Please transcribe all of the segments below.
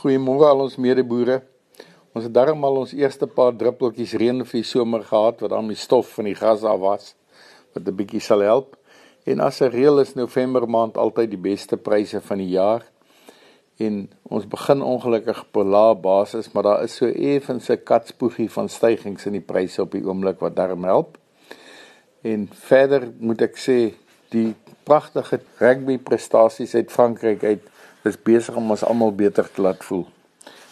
Goeiemôre al ons medeboere. Ons het darm al ons eerste paar druppeltjies reën vir die somer gehad wat dan die stof van die gras af was wat 'n bietjie sal help. En as 'n reël is November maand altyd die beste pryse van die jaar. En ons begin ongelukkig op 'n lae basis, maar daar is so effens 'n katspoegie van stygings in die pryse op die oomblik wat darm help. En verder moet ek sê die pragtige rugby prestasies uit Frankryk uit is besig om ons almal beter te laat voel.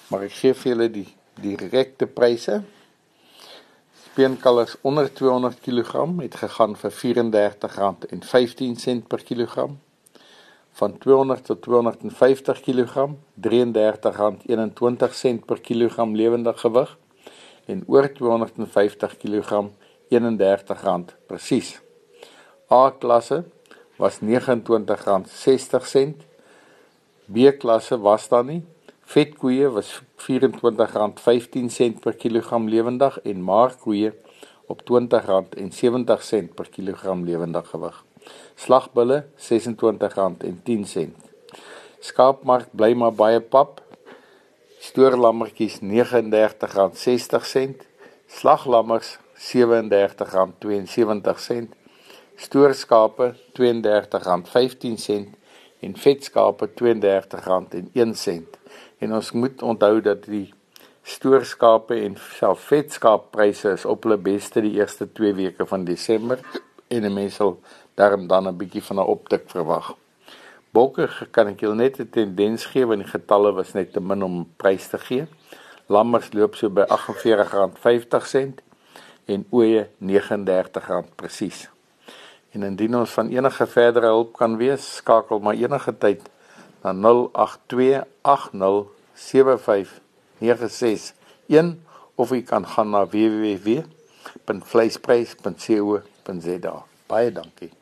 Maar ek gee vir julle die direkte pryse. Speenkalvers onder 200 kg het gegaan vir R34.15 per kilogram. Van 200 tot 250 kg R33.21 per kilogram lewendige gewig en oor 250 kg R31 presies. A klasse was R29.60 B-klasse was daar nie. Vetkoeie was R24.15 per kilogram lewendig en maarkoeie op R20.70 per kilogram lewendig gewig. Slagbulle R26.10. Skaapmark bly maar baie pap. Stoorlammetjies R39.60. Slaglammers R37.72. Stoorskape R32.15 en vetskape R32.01. En ons moet onthou dat die stoorskape en self vetskaappryse is op hulle beste die eerste 2 weke van Desember en 'n mens sal daarom dan 'n bietjie van 'n optik verwag. Bokke kan ek julle net 'n tendens gee want die getalle was net te min om prys te gee. Lammers loop so by R48.50 en ooe R39 presies. En indien ons van enige verdere hulp kan wees, skakel maar enige tyd na 0828075961 of jy kan gaan na www.vleisprys.co.za. Baie dankie.